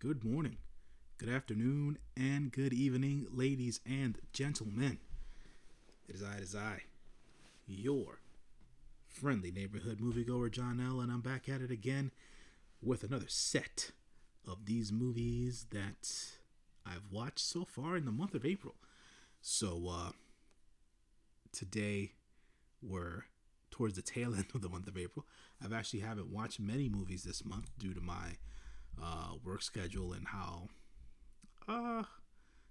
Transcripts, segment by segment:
good morning, good afternoon, and good evening, ladies and gentlemen. It is I, it is I, your friendly neighborhood moviegoer, John L., and I'm back at it again with another set of these movies that I've watched so far in the month of April. So, uh, today we're towards the tail end of the month of April. I've actually haven't watched many movies this month due to my uh, work schedule and how uh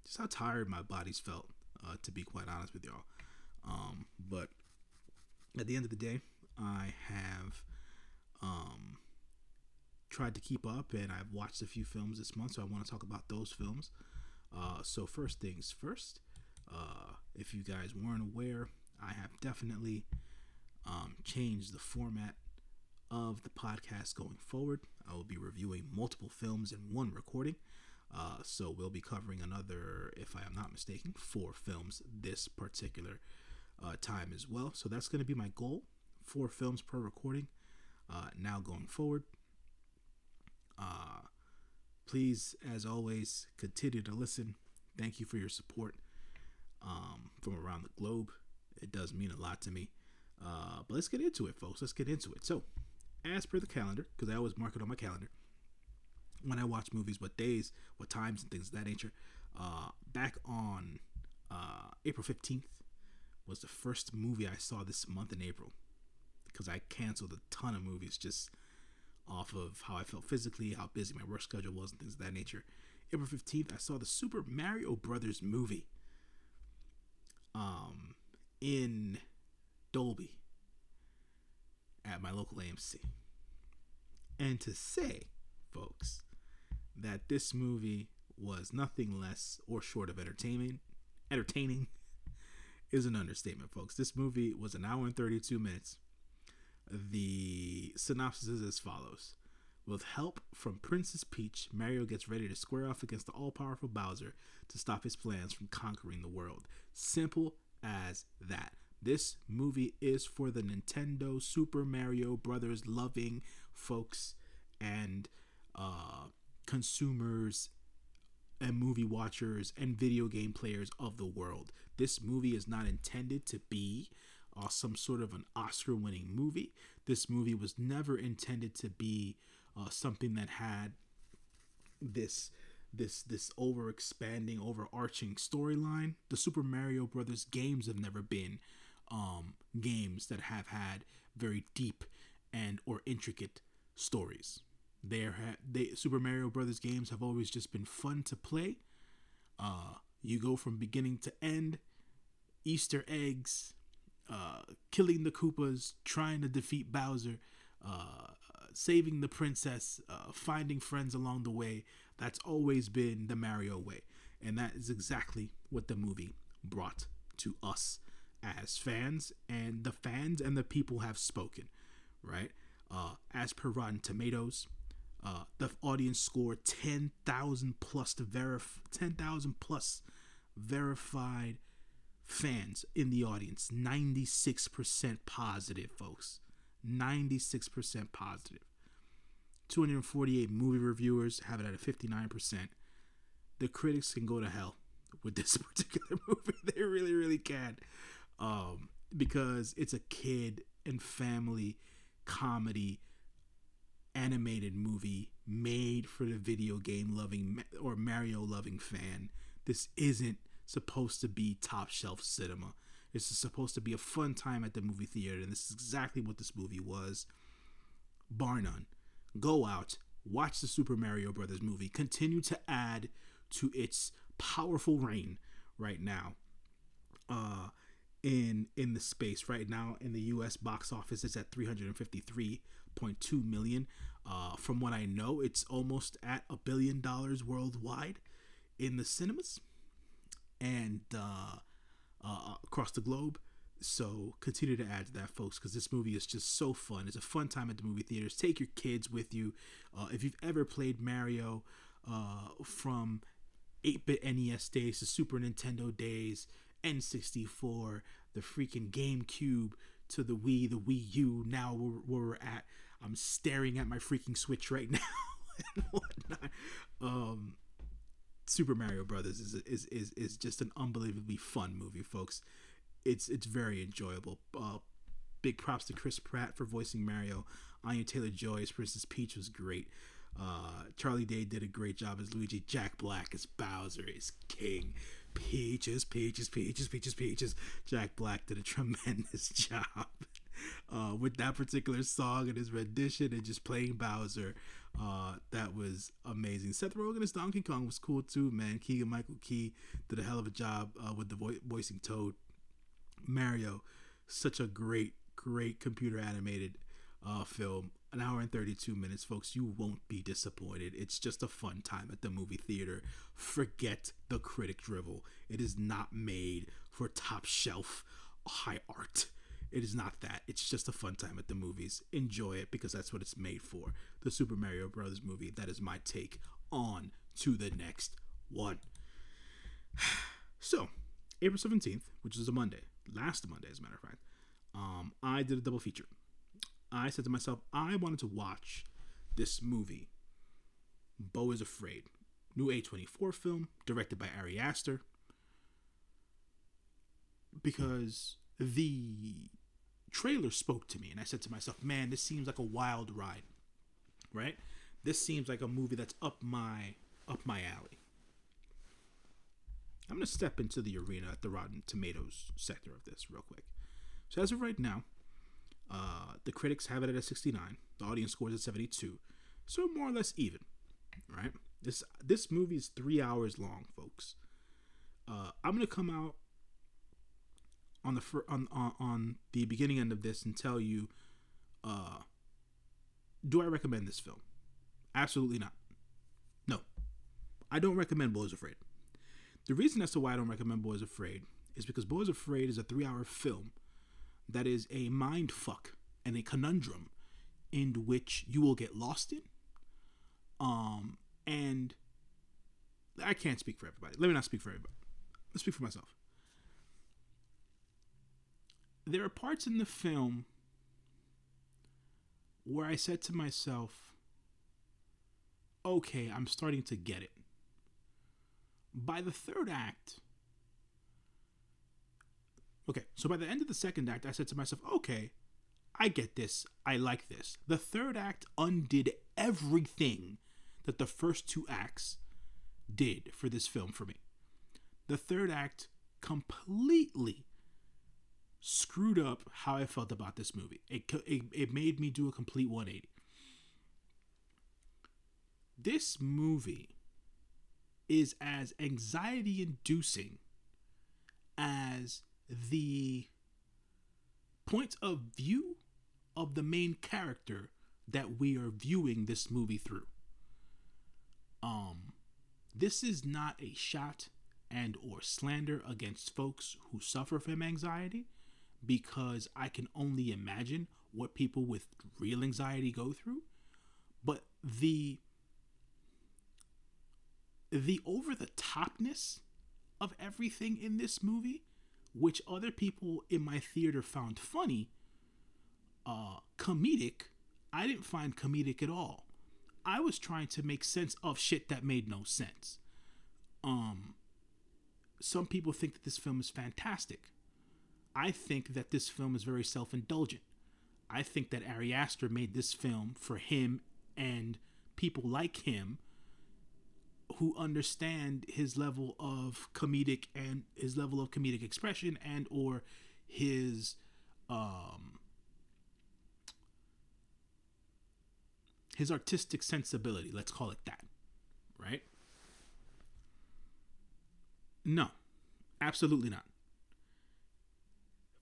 just how tired my body's felt uh, to be quite honest with y'all um, but at the end of the day i have um, tried to keep up and i've watched a few films this month so i want to talk about those films uh, so first things first uh, if you guys weren't aware i have definitely um, changed the format of the podcast going forward. I will be reviewing multiple films in one recording. Uh, so we'll be covering another, if I am not mistaken, four films this particular uh, time as well. So that's going to be my goal four films per recording uh, now going forward. Uh, please, as always, continue to listen. Thank you for your support um, from around the globe. It does mean a lot to me. Uh, but let's get into it, folks. Let's get into it. So, as per the calendar, because I always mark it on my calendar when I watch movies, what days, what times, and things of that nature. Uh, back on uh, April 15th was the first movie I saw this month in April because I canceled a ton of movies just off of how I felt physically, how busy my work schedule was, and things of that nature. April 15th, I saw the Super Mario Brothers movie um, in Dolby at my local AMC. And to say, folks, that this movie was nothing less or short of entertainment, entertaining is an understatement, folks. This movie was an hour and 32 minutes. The synopsis is as follows. With help from Princess Peach, Mario gets ready to square off against the all powerful Bowser to stop his plans from conquering the world. Simple as that. This movie is for the Nintendo Super Mario Brothers loving folks and uh, consumers and movie watchers and video game players of the world. This movie is not intended to be uh, some sort of an Oscar winning movie. This movie was never intended to be uh, something that had this this this over expanding overarching storyline the super mario brothers games have never been um, games that have had very deep and or intricate stories. There, ha- they Super Mario Brothers games have always just been fun to play. Uh, you go from beginning to end, Easter eggs, uh, killing the Koopas, trying to defeat Bowser, uh, saving the princess, uh, finding friends along the way. That's always been the Mario way, and that is exactly what the movie brought to us as fans, and the fans and the people have spoken, right? Uh, as per Rotten Tomatoes, uh, the audience scored 10,000 plus to verify 10,000 plus verified fans in the audience. 96% positive, folks. 96% positive. 248 movie reviewers have it at a 59%. The critics can go to hell with this particular movie. They really, really can um, because it's a kid and family comedy animated movie made for the video game loving or Mario loving fan. This isn't supposed to be top shelf cinema. This is supposed to be a fun time at the movie theater, and this is exactly what this movie was. Bar none. Go out, watch the Super Mario Brothers movie, continue to add to its powerful reign right now. Uh, in in the space right now in the US box office it's at 353.2 million. Uh, from what I know it's almost at a billion dollars worldwide in the cinemas and uh, uh, across the globe. So continue to add to that folks because this movie is just so fun. It's a fun time at the movie theaters. Take your kids with you. Uh, if you've ever played Mario uh, from 8-bit NES days to Super Nintendo days N64, the freaking GameCube to the Wii, the Wii U. Now where, where we're at, I'm staring at my freaking Switch right now. Oh Super Mario Brothers is is is is just an unbelievably fun movie, folks. It's it's very enjoyable. Uh, big props to Chris Pratt for voicing Mario. Anya Taylor Joy as Princess Peach was great. Uh, Charlie Day did a great job as Luigi. Jack Black as Bowser is king. Peaches, peaches, peaches, peaches, peaches. Jack Black did a tremendous job uh, with that particular song and his rendition and just playing Bowser. Uh, that was amazing. Seth Rogen as Donkey Kong was cool too, man. Keegan Michael Key did a hell of a job uh, with the vo- voicing Toad. Mario, such a great, great computer animated uh, film. An hour and 32 minutes, folks. You won't be disappointed. It's just a fun time at the movie theater. Forget the critic drivel. It is not made for top shelf high art. It is not that. It's just a fun time at the movies. Enjoy it because that's what it's made for. The Super Mario Brothers movie. That is my take on to the next one. So, April 17th, which is a Monday, last Monday, as a matter of fact, um, I did a double feature. I said to myself, I wanted to watch this movie, Beau is Afraid, new A24 film directed by Ari Aster, because the trailer spoke to me, and I said to myself, man, this seems like a wild ride, right? This seems like a movie that's up my up my alley. I'm to step into the arena at the Rotten Tomatoes sector of this real quick. So, as of right now, uh, the critics have it at a 69. The audience scores at 72. So, more or less even, right? This this movie is three hours long, folks. Uh, I'm to come out on the fir- on, on on the beginning end of this and tell you uh, do I recommend this film? Absolutely not. No. I don't recommend Beau's Afraid. The reason as to why I don't recommend Beau's Afraid is because Beau's Afraid is a three hour film that is a mind fuck and a conundrum in which you will get lost in. Um, and I can't speak for everybody. Let me not speak for everybody. Let's speak for myself. There are parts in the film where I said to myself, okay, I'm starting to get it by the third act, okay, so by the end of the second act, I said to myself, okay, I get this. I like this. The third act undid everything that the first two acts did for this film for me. The third act completely screwed up how I felt about this movie. It, it, it made me do a complete 180. This movie is as anxiety inducing as the point of view of the main character that we are viewing this movie through. Um this is not a shot and or slander against folks who suffer from anxiety because I can only imagine what people with real anxiety go through. But the the over the topness of everything in this movie, which other people in my theater found funny, uh, comedic, I didn't find comedic at all. I was trying to make sense of shit that made no sense. Um, some people think that this film is fantastic. I think that this film is very self indulgent. I think that Ari Aster made this film for him and people like him who understand his level of comedic and his level of comedic expression and or his um his artistic sensibility let's call it that right? No absolutely not.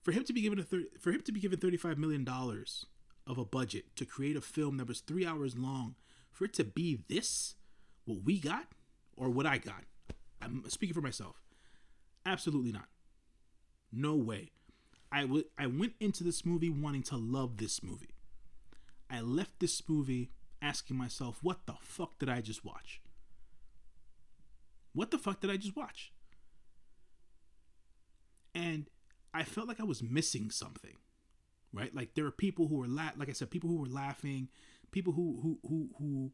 For him to be given a thir- for him to be given 35 million dollars of a budget to create a film that was 3 hours long for it to be this what we got or what I got. I'm speaking for myself. Absolutely not. No way. I, w- I went into this movie wanting to love this movie. I left this movie asking myself, what the fuck did I just watch? What the fuck did I just watch? And I felt like I was missing something, right? Like there are people who were la- like I said, people who were laughing, people who who who who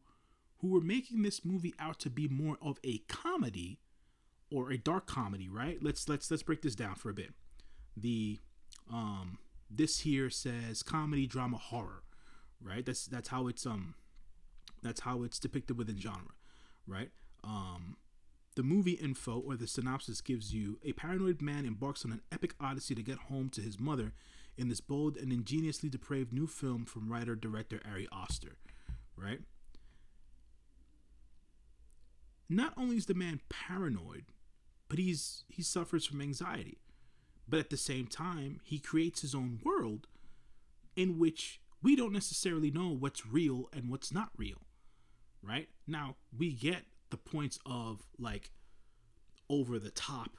who were making this movie out to be more of a comedy or a dark comedy, right? Let's let's let's break this down for a bit. The um this here says comedy, drama, horror, right? That's that's how it's um that's how it's depicted within genre, right? Um the movie info or the synopsis gives you a paranoid man embarks on an epic odyssey to get home to his mother in this bold and ingeniously depraved new film from writer director Ari Aster, right? Not only is the man paranoid, but he's he suffers from anxiety. But at the same time, he creates his own world in which we don't necessarily know what's real and what's not real. Right? Now, we get the points of like over the top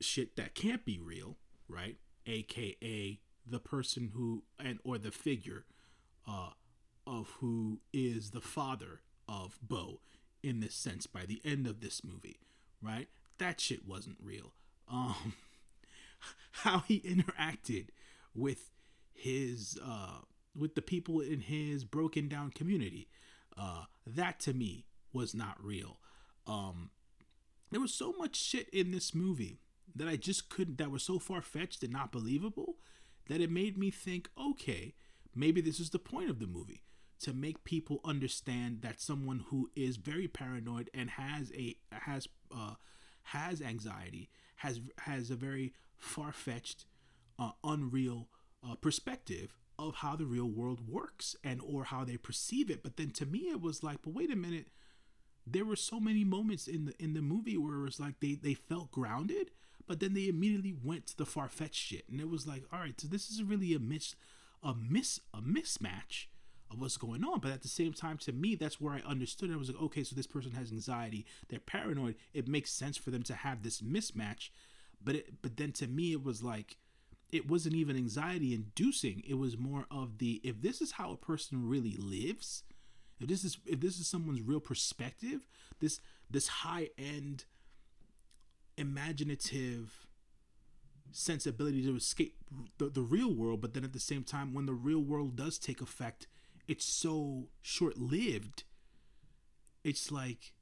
shit that can't be real, right? AKA the person who and or the figure uh of who is the father of Beau in this sense by the end of this movie, right? That shit wasn't real. Um how he interacted with his uh with the people in his broken down community. Uh that to me was not real. Um there was so much shit in this movie that I just couldn't that was so far fetched and not believable that it made me think, okay, maybe this is the point of the movie to make people understand that someone who is very paranoid and has a has uh has anxiety has has a very far-fetched uh, unreal uh, perspective of how the real world works and or how they perceive it. But then to me it was like but wait a minute. There were so many moments in the in the movie where it was like they they felt grounded but then they immediately went to the far-fetched shit. And it was like all right so this is really a miss a miss a mismatch of what's going on. But at the same time to me that's where i understood it. i was like okay so this person has anxiety. They're paranoid. It makes sense for them to have this mismatch. But it but then to me it was like it wasn't even anxiety inducing. It was more of the if this is how a person really lives if this is if this is someone's real perspective this this high end imaginative sensibility to escape the, the real world but then at the same time when the real world does take effect it's so short lived it's like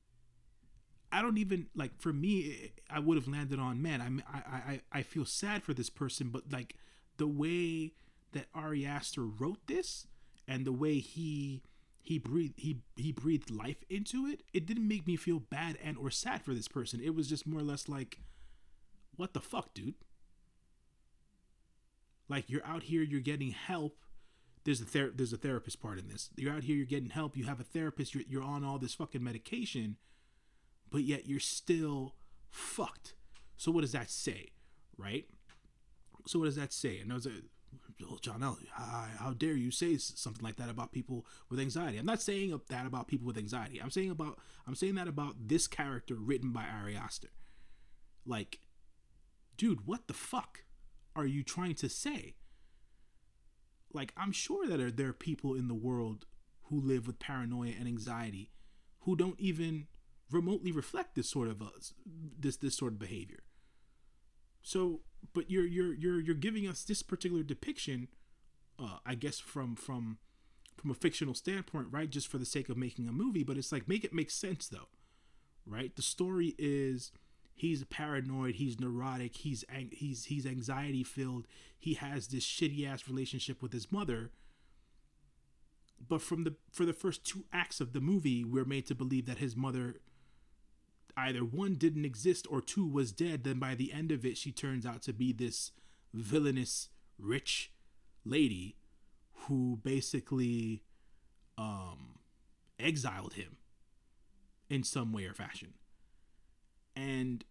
I don't even like for me I would have landed on man I I I I feel sad for this person but like the way that Ari Aster wrote this and the way he he breathed he he breathed life into it it didn't make me feel bad and or sad for this person. It was just more or less like what the fuck dude? Like you're out here you're getting help there's a ther- there's a therapist part in this you're out here you're getting help you have a therapist you're, you're on all this fucking medication but yet you're still fucked so what does that say right so what does that say and I was like oh, John how, how dare you say something like that about people with anxiety? I'm not saying that about people with anxiety. I'm saying about I'm saying that about this character written by Ari Aster. Like, dude, what the fuck are you trying to say? Like, I'm sure that there are people in the world who live with paranoia and anxiety who don't even remotely reflect this sort of uh, this this sort of behavior. So, but you're you're you're you're giving us this particular depiction, uh, I guess from from from a fictional standpoint, right? Just for the sake of making a movie, but it's like make it make sense though, right? The story is he's paranoid, he's neurotic, he's he's he's anxiety filled, he has this shitty ass relationship with his mother. But from the for the first two acts of the movie, we're made to believe that his mother either one didn't exist or two was dead. Then by the end of it she turns out to be this villainous rich lady who basically um exiled him in some way or fashion and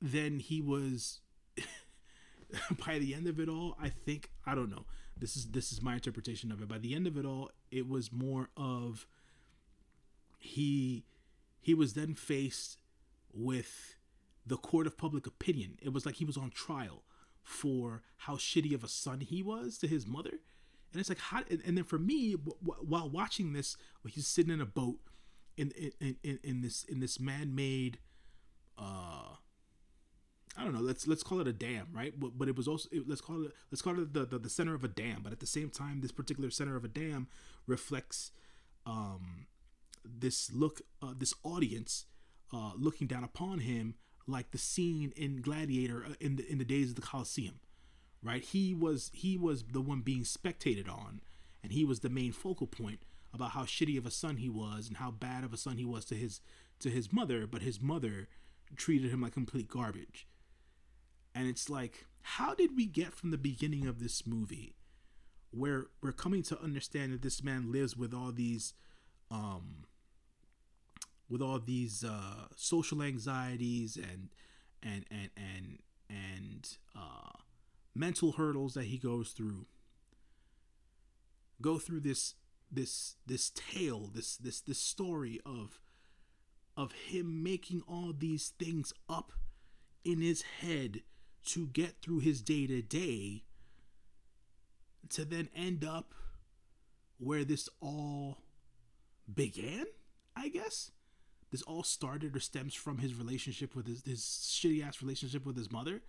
then he was by the end of it all i think i don't know this is this is my interpretation of it by the end of it all it was more of he he was then faced with the court of public opinion. It was like he was on trial for how shitty of a son he was to his mother. And it's like, how, and then for me, while watching this, he's sitting in a boat in, in, in, in this, in this man-made, uh, I don't know. Let's let's call it a dam, right? But, but it was also it, let's call it let's call it the, the, the center of a dam. But at the same time, this particular center of a dam reflects um, this look uh, this audience uh, looking down upon him like the scene in Gladiator uh, in the in the days of the Colosseum, right? He was he was the one being spectated on, and he was the main focal point about how shitty of a son he was and how bad of a son he was to his to his mother, but his mother treated him like complete garbage. And it's like, how did we get from the beginning of this movie where we're coming to understand that this man lives with all these um with all these uh social anxieties and and and and and uh mental hurdles that he goes through go through this this this tale this this this story of of him making all these things up in his head to get through his day to day to then end up where this all began, I guess. This all started or stems from his relationship with his, his shitty ass relationship with his mother.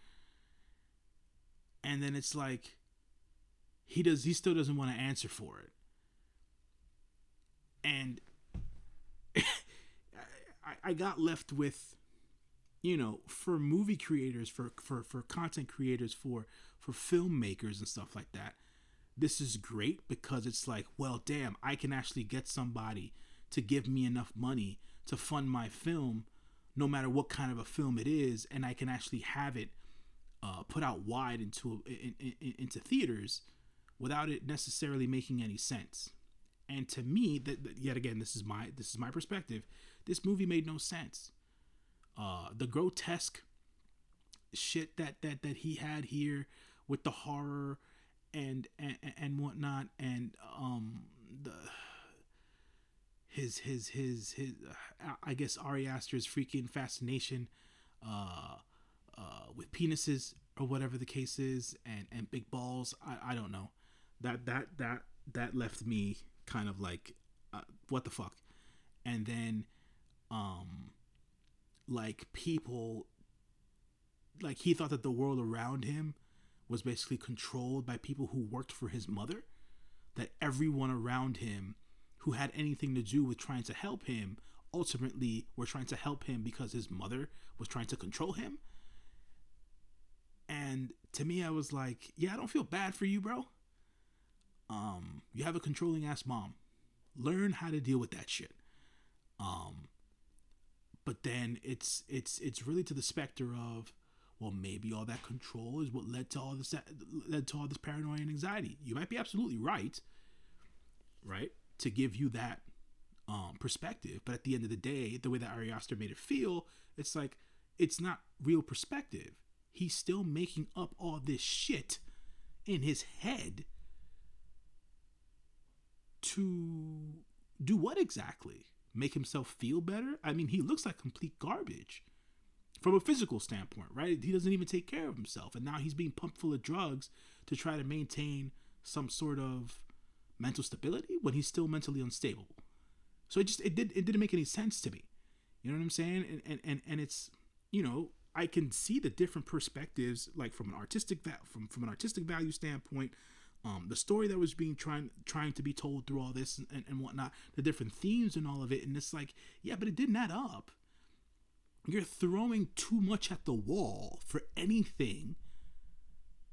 And then it's like he does he still doesn't want to answer for it. And I, got left with you know for movie creators for for for content creators for for filmmakers and stuff like that this is great because it's like well damn i can actually get somebody to give me enough money to fund my film no matter what kind of a film it is and i can actually have it uh, put out wide into in, in, into theaters without it necessarily making any sense. And to me that, that yet again this is my this is my perspective this movie made no sense. Uh, the grotesque shit that that that he had here with the horror and and and whatnot, and um the his his his his uh, I guess Ari Aster's freaking fascination uh, uh, with penises or whatever the case is, and and big balls. I I don't know that that that that left me kind of like uh, what the fuck, and then um like people like he thought that the world around him was basically controlled by people who worked for his mother that everyone around him who had anything to do with trying to help him ultimately were trying to help him because his mother was trying to control him. And to me i was like yeah i don't feel bad for you bro. Um you have a controlling ass mom. Learn how to deal with that shit. Um but then it's it's it's really to the specter of well maybe all that control is what led to all this led to all this paranoia and anxiety. You might be absolutely right right to give you that um, perspective but at the end of the day the way that Ari Aster made it feel it's like it's not real perspective. He's still making up all this shit in his head to do what exactly make himself feel better. I mean, he looks like complete garbage from a physical standpoint, right? He doesn't even take care of himself. And now he's being pumped full of drugs to try to maintain some sort of mental stability when he's still mentally unstable. So it just it did it didn't make any sense to me. You know what I'm saying? And and and, and it's you know, I can see the different perspectives like from an artistic va- from from an artistic value standpoint, um, the story that was being trying trying to be told through all this and, and whatnot, the different themes and all of it, and it's like, yeah, but it didn't add up. You're throwing too much at the wall for anything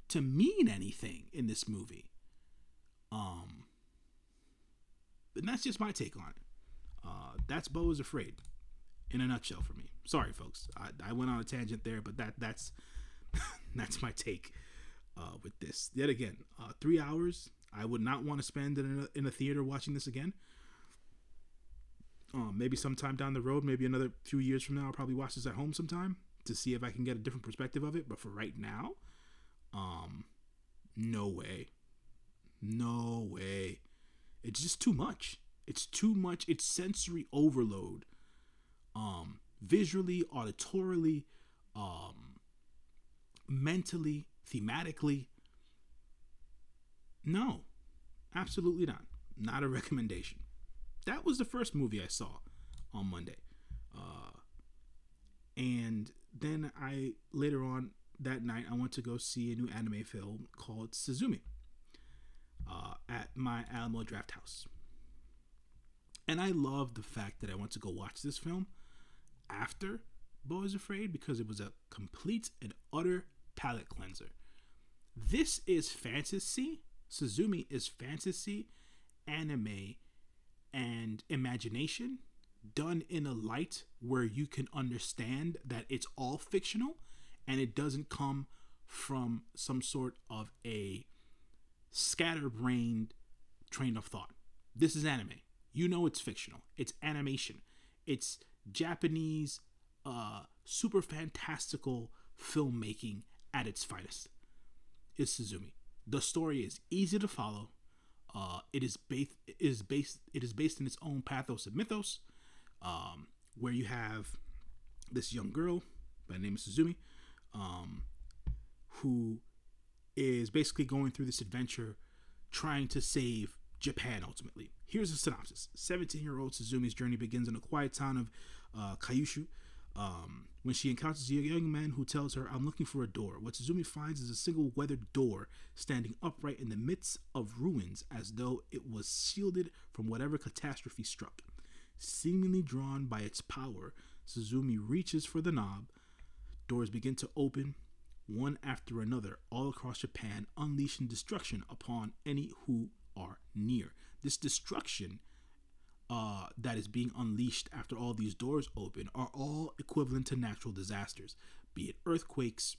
to mean anything in this movie. Um, and that's just my take on it. Uh, that's Beau is Afraid in a nutshell for me. Sorry, folks, I, I went on a tangent there, but that that's that's my take uh, with this. Yet again, uh, three hours. I would not want to spend in a, in a theater watching this again. Um, maybe sometime down the road, maybe another few years from now, I'll probably watch this at home sometime to see if I can get a different perspective of it. But for right now, um, no way, no way. It's just too much. It's too much. It's sensory overload. Um, visually, auditorily, um, mentally, thematically. No, absolutely not. Not a recommendation. That was the first movie I saw on Monday. Uh, and then I, later on that night, I went to go see a new anime film called Suzume uh, at my Alamo Drafthouse. And I love the fact that I went to go watch this film after is Afraid because it was a complete and utter palate cleanser. This is fantasy. Suzume is fantasy, anime, and imagination done in a light where you can understand that it's all fictional and it doesn't come from some sort of a scatterbrained train of thought. This is anime. You know it's fictional. It's animation. It's Japanese uh super fantastical filmmaking at its finest. Is Suzume. The story is easy to follow. Uh, it is based is based it is based in its own pathos and mythos, um, where you have this young girl by the name of Suzume, um, who is basically going through this adventure trying to save Japan ultimately. Here's a synopsis 17 year old Suzume's journey begins in a quiet town of uh, Kyushu. Um, when she encounters a young man who tells her, I'm looking for a door. What Suzume finds is a single weathered door standing upright in the midst of ruins as though it was shielded from whatever catastrophe struck. Seemingly drawn by its power, Suzume reaches for the knob. Doors begin to open, one after another, all across Japan, unleashing destruction upon any who are near. This destruction uh, that is being unleashed after all these doors open are all equivalent to natural disasters, be it earthquakes,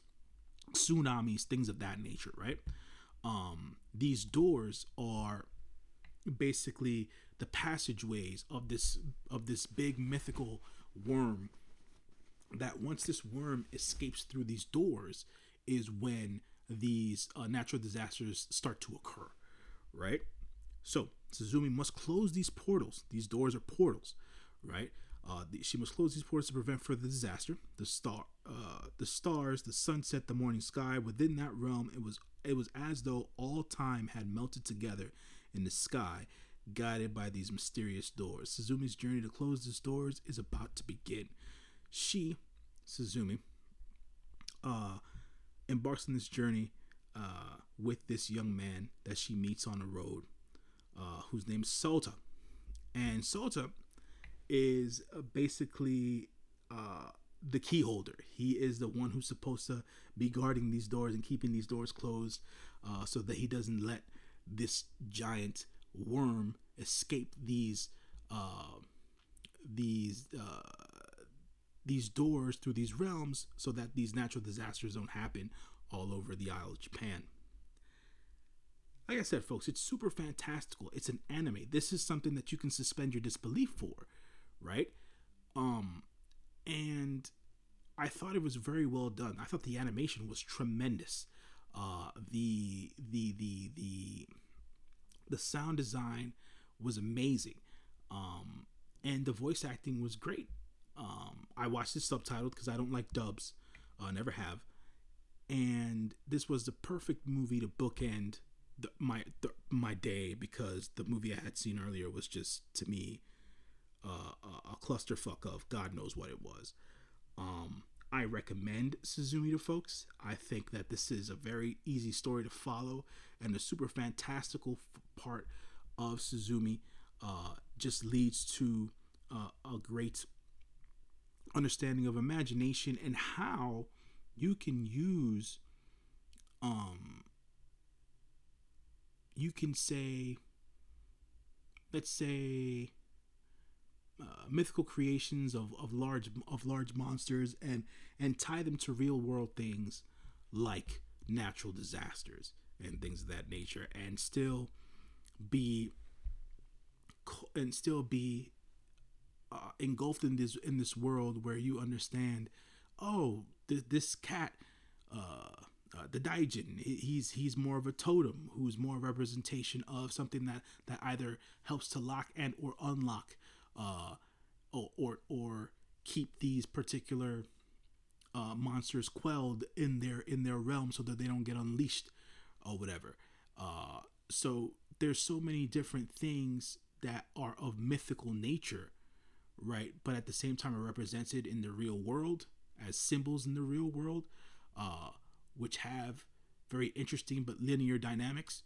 tsunamis, things of that nature, right? Um, these doors are basically the passageways of this of this big mythical worm that once this worm escapes through these doors is when these uh, natural disasters start to occur right so Suzume must close these portals. These doors are portals, right? Uh, the, she must close these portals to prevent further disaster. The star, uh, the stars, the sunset, the morning sky. Within that realm, it was it was as though all time had melted together in the sky, guided by these mysterious doors. Suzume's journey to close these doors is about to begin. She, Suzume, uh, embarks on this journey uh, with this young man that she meets on the road uh, whose name is Sota. And Sota is uh, basically uh, the key holder. He is the one who's supposed to be guarding these doors and keeping these doors closed uh, so that he doesn't let this giant worm escape these uh, these uh, these doors through these realms so that these natural disasters don't happen all over the Isle of Japan like I said, folks, it's super fantastical. It's an anime. This is something that you can suspend your disbelief for, right? Um, and I thought it was very well done. I thought the animation was tremendous. Uh, the the the the the sound design was amazing, um, and the voice acting was great. Um, I watched this subtitled because I don't like dubs, uh, never have, and this was the perfect movie to bookend the, my the, my day because the movie I had seen earlier was just to me uh, a, a clusterfuck of God knows what it was. Um, I recommend Suzume to folks. I think that this is a very easy story to follow, and the super fantastical f- part of Suzume uh, just leads to uh, a great understanding of imagination and how you can use um, you can say, let's say, uh, mythical creations of, of large of large monsters and and tie them to real world things like natural disasters and things of that nature and still be and still be uh, engulfed in this in this world where you understand oh th- this cat uh, uh, the daijin he's he's more of a totem who's more a representation of something that that either helps to lock and or unlock uh or or, or keep these particular uh, monsters quelled in their in their realm so that they don't get unleashed or whatever. Uh so there's so many different things that are of mythical nature right? But at the same time are represented in the real world as symbols in the real world. Uh which have very interesting but linear dynamics,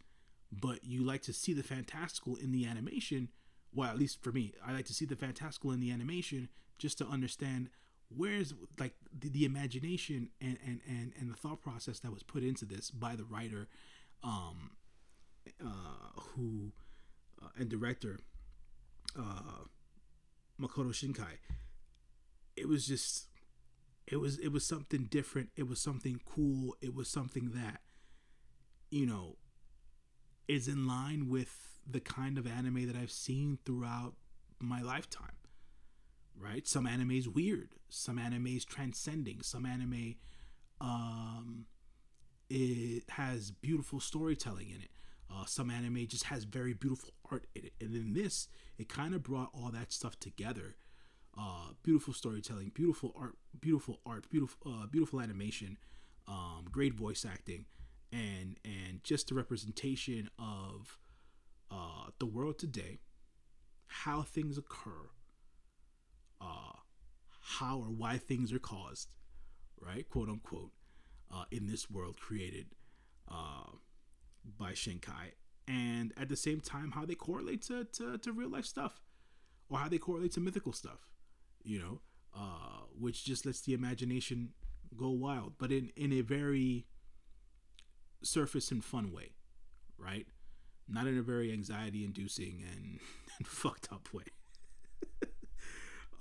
but you like to see the fantastical in the animation, well, at least for me, I like to see the fantastical in the animation just to understand where's like the, the imagination and, and and and the thought process that was put into this by the writer um uh who uh, and director uh Makoto Shinkai. It was just it was it was something different it was something cool it was something that you know is in line with the kind of anime that I've seen throughout my lifetime right? Some anime is weird. Some anime is transcending. Some anime um, it has beautiful storytelling in it. Uh, some anime just has very beautiful art in it. And in this, it kind of brought all that stuff together. Uh, beautiful storytelling, beautiful art, beautiful art, beautiful, uh, beautiful animation, um, great voice acting, and and just the representation of uh, the world today, how things occur, uh, how or why things are caused, right? Quote unquote, uh, in this world created uh, by Shinkai. And at the same time, how they correlate to, to, to real life stuff or how they correlate to mythical stuff, you know, uh, which just lets the imagination go wild, but in, in a very surface and fun way, right? Not in a very anxiety inducing and, and fucked up way.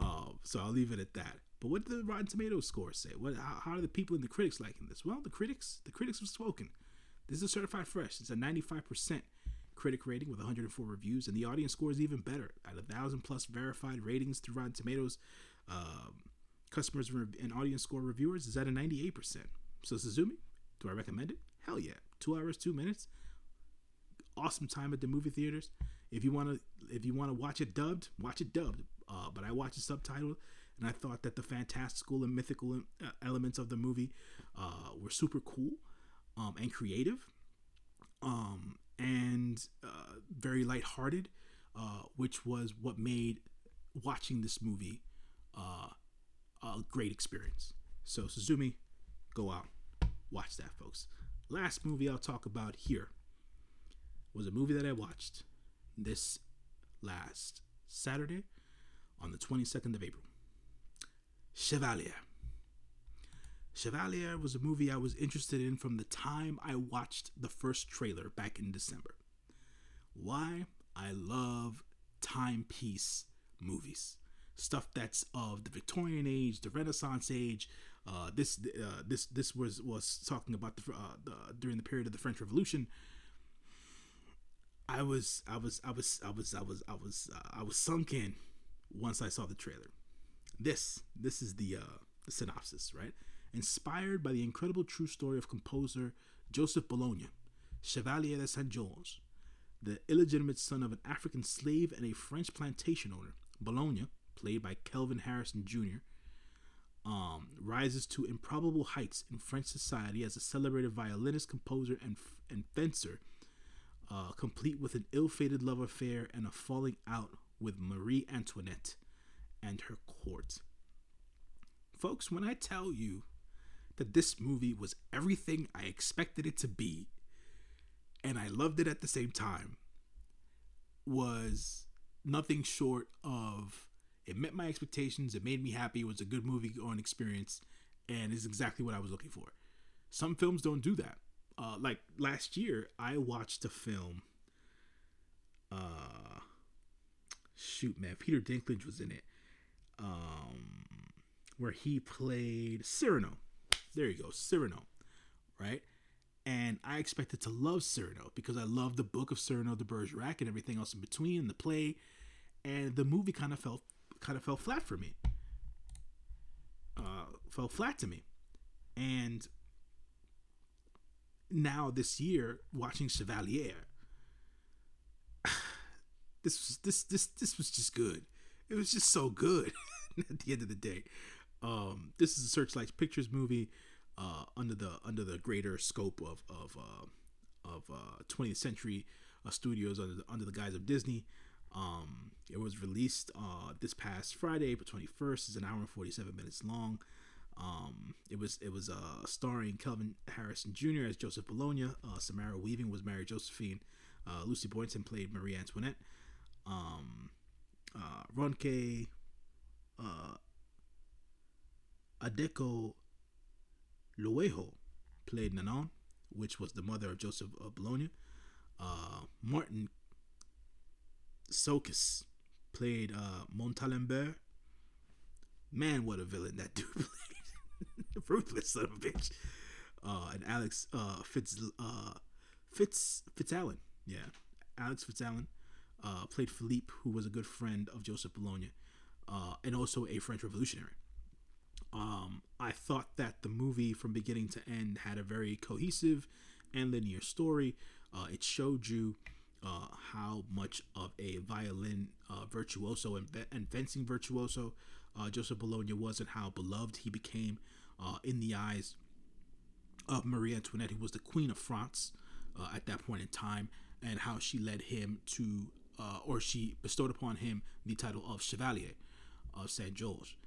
Um, so I'll leave it at that. But what did the Rotten Tomatoes score say? What? How, how are the people and the critics liking this? Well, the critics, the critics have spoken. This is a certified fresh. It's a 95% critic rating with 104 reviews, and the audience score is even better at a thousand plus verified ratings through Rotten Tomatoes. Um, customers and audience score reviewers is at a 98%. So Suzume, do I recommend it? Hell yeah! Two hours, two minutes. Awesome time at the movie theaters. If you want to, if you want to watch it dubbed, watch it dubbed. Uh, but I watched the subtitle and I thought that the fantastical and mythical uh, elements of the movie uh, were super cool um, and creative um, and uh, very lighthearted, uh, which was what made watching this movie uh, a great experience. So, Suzume, go out, watch that, folks. Last movie I'll talk about here was a movie that I watched this last Saturday on the 22nd of April. Chevalier. Chevalier was a movie I was interested in from the time I watched the first trailer back in December. Why? I love timepiece movies. Stuff that's of the Victorian age, the Renaissance age. Uh, this uh, this this was was talking about the, uh, the during the period of the French Revolution. I was I was I was I was I was I was uh, I was sunk in once I saw the trailer. This this is the uh, the synopsis, right? Inspired by the incredible true story of composer Joseph Bologna, Chevalier de Saint George, the illegitimate son of an African slave and a French plantation owner, Bologna, played by Kelvin Harrison Jr., um, rises to improbable heights in French society as a celebrated violinist, composer, and, and fencer, uh, complete with an ill fated love affair and a falling out with Marie Antoinette and her court. Folks, when I tell you that this movie was everything I expected it to be, and I loved it at the same time, was nothing short of it met my expectations, it made me happy, it was a good movie going experience, and is exactly what I was looking for. Some films don't do that. Uh, like last year, I watched a film. Uh, shoot, man, Peter Dinklage was in it. Um, where he played Cyrano. There you go, Cyrano, right? And I expected to love Cyrano because I love the book of Cyrano de Bergerac and everything else in between, and the play, and the movie kind of felt kind of fell flat for me. Uh, fell flat to me, and now this year watching Chevalier this was this this this was just good. It was just so good at the end of the day. Um, this is a Searchlight Pictures movie uh, under the under the greater scope of of uh, of uh, 20th century uh, studios under the, under the guise of Disney. Um, it was released uh, this past Friday, April 21st. It's an hour and 47 minutes long. Um, it was it was uh, starring Kelvin Harrison Jr. as Joseph Bologna. Samara Weaving was Mary Josephine. Lucy Boynton played Marie Antoinette. Um, Ronke Adeko Luejo played Nanon, which was the mother of Joseph of Bologna. Uh, Martin Csokas played uh, Montalembert. Man, what a villain that dude played. Ruthless son of a bitch. Uh, and Alex uh, Fitz uh, Fitz Fitzalan, yeah, Alex Fitzalan uh, played Philippe, who was a good friend of Joseph Bologna, uh, and also a French revolutionary. Um, I thought that the movie, from beginning to end, had a very cohesive and linear story. Uh, it showed you uh, how much of a violin uh, virtuoso and, and, fencing virtuoso uh, Joseph Bologna was, and how beloved he became uh, in the eyes of Marie Antoinette, who was the Queen of France uh, at that point in time, and how she led him to, or she bestowed upon him the title of Chevalier of Saint George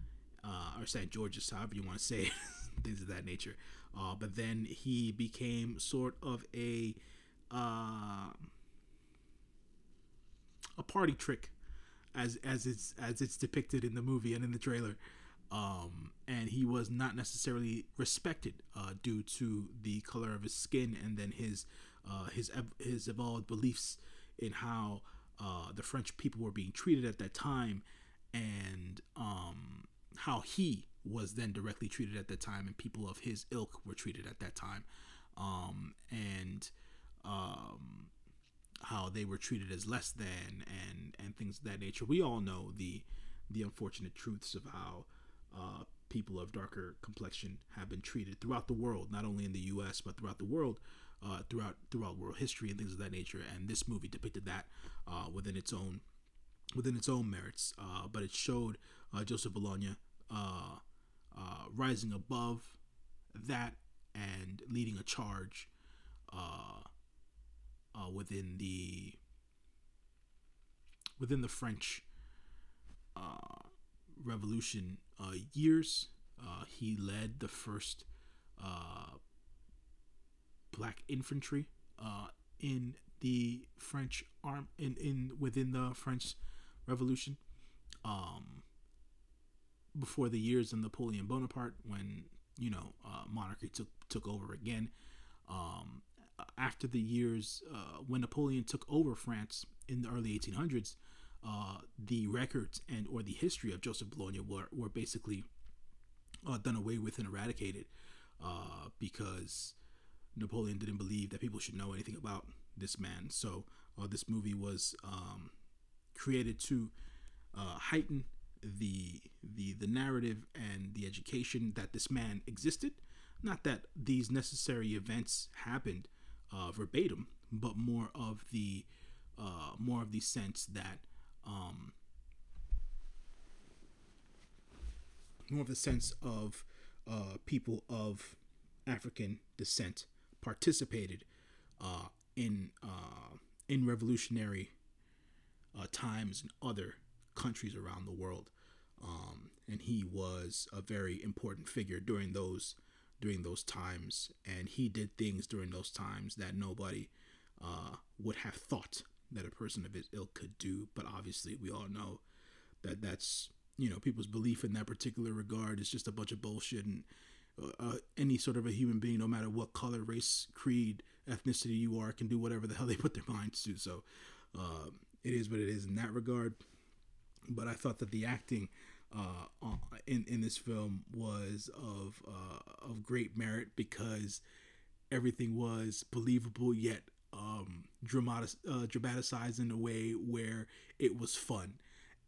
uh, or St. George's, however you want to say things of that nature. Uh, but then he became sort of a uh, a party trick, as as it's as it's depicted in the movie and in the trailer. Um, and he was not necessarily respected uh, due to the color of his skin and then his uh, his his evolved beliefs in how uh, the French people were being treated at that time, and um, how he was then directly treated at that time and people of his ilk were treated at that time. Um, and um, how they were treated as less than and and things of that nature. We all know the the unfortunate truths of how uh, people of darker complexion have been treated throughout the world not only in the US but throughout the world uh, throughout throughout world history and things of that nature. And this movie depicted that uh, within its own within its own merits. Uh, but it showed uh, Joseph Bologna uh, uh, rising above that and leading a charge uh, uh, within the within the French uh, Revolution years. He led the first black infantry uh, in the French arm in, in within the French Revolution. Um, before the years of Napoleon Bonaparte, when you know uh, monarchy took took over again. Um, after the years uh, when Napoleon took over France in the early 1800s, uh, the records and or the history of Joseph Bologna were were basically uh, done away with and eradicated uh, because Napoleon didn't believe that people should know anything about this man. So uh, this movie was um, created to heighten the the the narrative and the education that this man existed. Not that these necessary events happened uh, verbatim, but more of the uh, more of the sense that um, more of the sense of uh, people of African descent participated uh, in uh, in revolutionary uh, times and other countries around the world. Um, and he was a very important figure during those during those times, and he did things during those times that nobody uh, would have thought that a person of his ilk could do. But obviously, we all know that that's you know people's belief in that particular regard is just a bunch of bullshit and. Uh, uh any sort of a human being, no matter what color, race, creed, ethnicity you are, can do whatever the hell they put their minds to. So uh, it is what it is in that regard but I thought that the acting uh, in in this film was of uh, of great merit because everything was believable yet um, uh, dramatized in a way where it was fun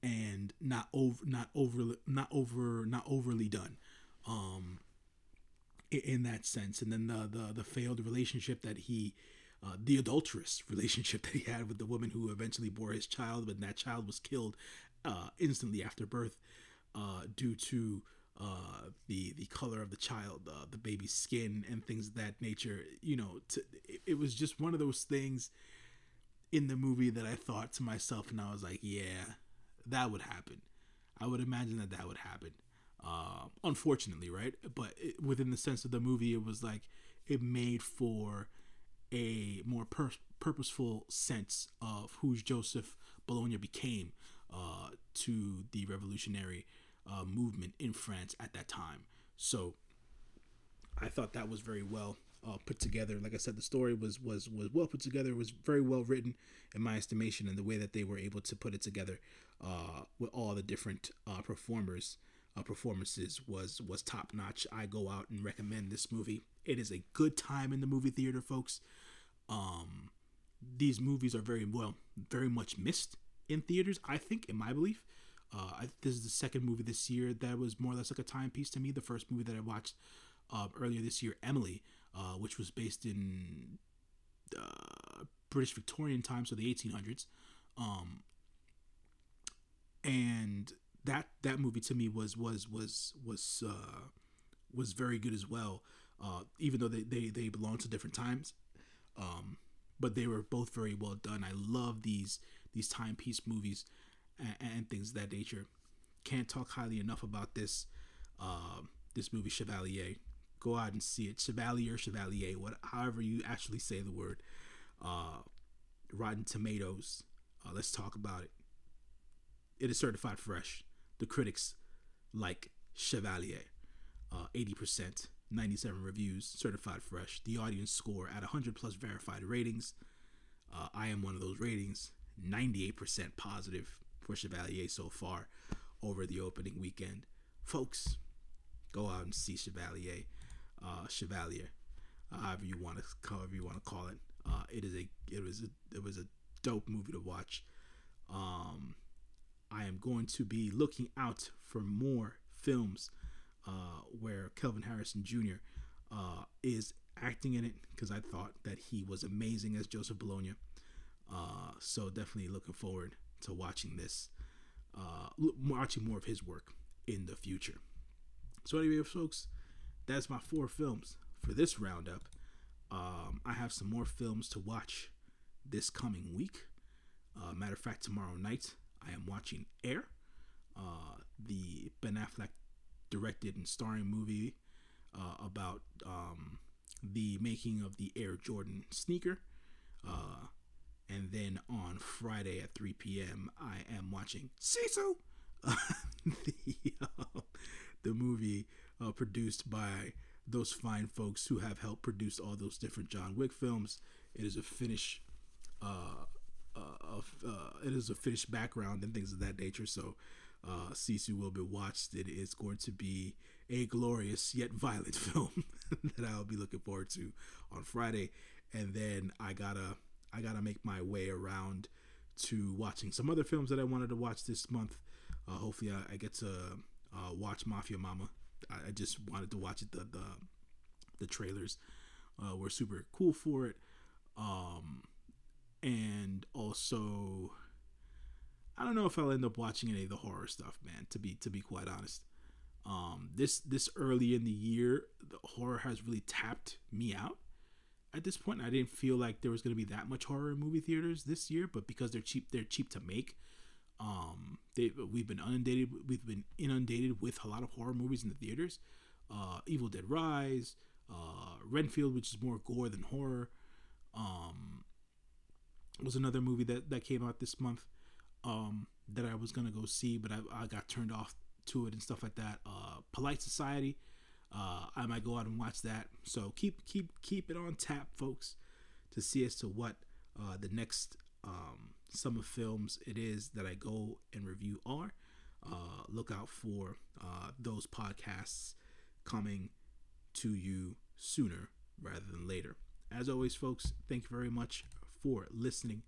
and not over not over not over not overly done um, in that sense. And then the the, the failed relationship that he uh, the adulterous relationship that he had with the woman who eventually bore his child, but that child was killed uh, instantly after birth uh, due to uh, the the color of the child, uh, the baby's skin, and things of that nature. You know, to, it, it was just one of those things in the movie that I thought to myself, and I was like, yeah, that would happen. I would imagine that that would happen. Uh, unfortunately, right? But it, within the sense of the movie, it was like it made for a more pur- purposeful sense of who Joseph Bologna became uh, to the revolutionary uh, movement in France at that time. So I thought that was very well uh, put together. Like I said, the story was was was well put together. It was very well written, in my estimation, and the way that they were able to put it together uh, with all the different uh, performers uh, performances was was top notch. I go out and recommend this movie. It is a good time in the movie theater, folks. Um, these movies are very well, very much missed in theaters. I think, in my belief, uh, I, this is the second movie this year that was more or less like a timepiece to me. The first movie that I watched uh, earlier this year, Emily, uh, which was based in uh, British Victorian times, so the 1800s. Um, and that that movie to me was was was was uh, was very good as well. Uh, even though they, they they belong to different times, um, but they were both very well done. I love these these timepiece movies and, and things of that nature. Can't talk highly enough about this uh, this movie Chevalier. Go out and see it, Chevalier, Chevalier, what however you actually say the word. Uh, Rotten Tomatoes. Uh, let's talk about it. It is certified fresh the critics like Chevalier. Uh, 80%, 97 reviews, certified fresh. The audience score at 100 plus verified ratings. Uh, I am one of those ratings. 98% positive for Chevalier so far over the opening weekend. Folks, go out and see Chevalier. Uh, Chevalier, uh, however you want to, however you want to call it. Uh, it is a, it was a, it was a dope movie to watch. Um, I am going to be looking out for more films uh, where Kelvin Harrison Jr. Uh, is acting in it because I thought that he was amazing as Joseph Bologna. Uh, so definitely looking forward to watching this, uh, watching more of his work in the future. So anyway, folks, that's my four films for this roundup. Um, I have some more films to watch this coming week. Uh, matter of fact, tomorrow night I am watching Air, uh, the Ben Affleck directed and starring movie uh, about um, the making of the Air Jordan sneaker. And then on Friday at 3 p.m., I am watching Sisu, the, uh, the movie uh, produced by those fine folks who have helped produce all those different John Wick films. It is a Finnish uh, uh, uh, it is a Finnish background and things of that nature. So uh, Sisu will be watched. It is going to be a glorious yet violent film that I'll be looking forward to on Friday. And then I gotta I gotta make my way around to watching some other films that I wanted to watch this month. Uh, hopefully, I, I, get to uh, watch Mafia Mama. I, I, just wanted to watch it. The the, the trailers uh, were super cool for it. Um, and also I don't know if I'll end up watching any of the horror stuff, man. To be to be quite honest, um, this this early in the year, the horror has really tapped me out. At this point, I didn't feel like there was going to be that much horror in movie theaters this year, but because they're cheap, they're cheap to make. Um, they we've been inundated, we've been inundated with a lot of horror movies in the theaters. Uh, Evil Dead Rise, uh, Renfield, which is more gore than horror. Um, was another movie that, that came out this month um, that I was gonna go see, but I, I got turned off to it and stuff like that. Uh, Polite Society, uh, I might go out and watch that. So keep keep keep it on tap, folks, to see as to what uh, the next um, summer films it is that I go and review are. Uh, look out for uh, those podcasts coming to you sooner rather than later. As always, folks, thank you very much for listening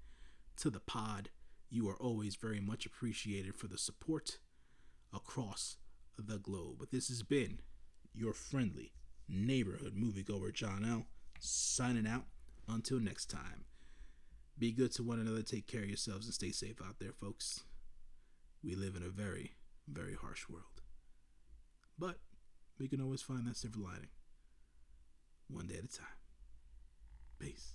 to the pod. You are always very much appreciated for the support across the globe. This has been your friendly neighborhood moviegoer, John L. Signing out. Until next time, be good to one another, take care of yourselves, and stay safe out there, folks. We live in a very, very harsh world. But we can always find that silver lining one day at a time. Peace.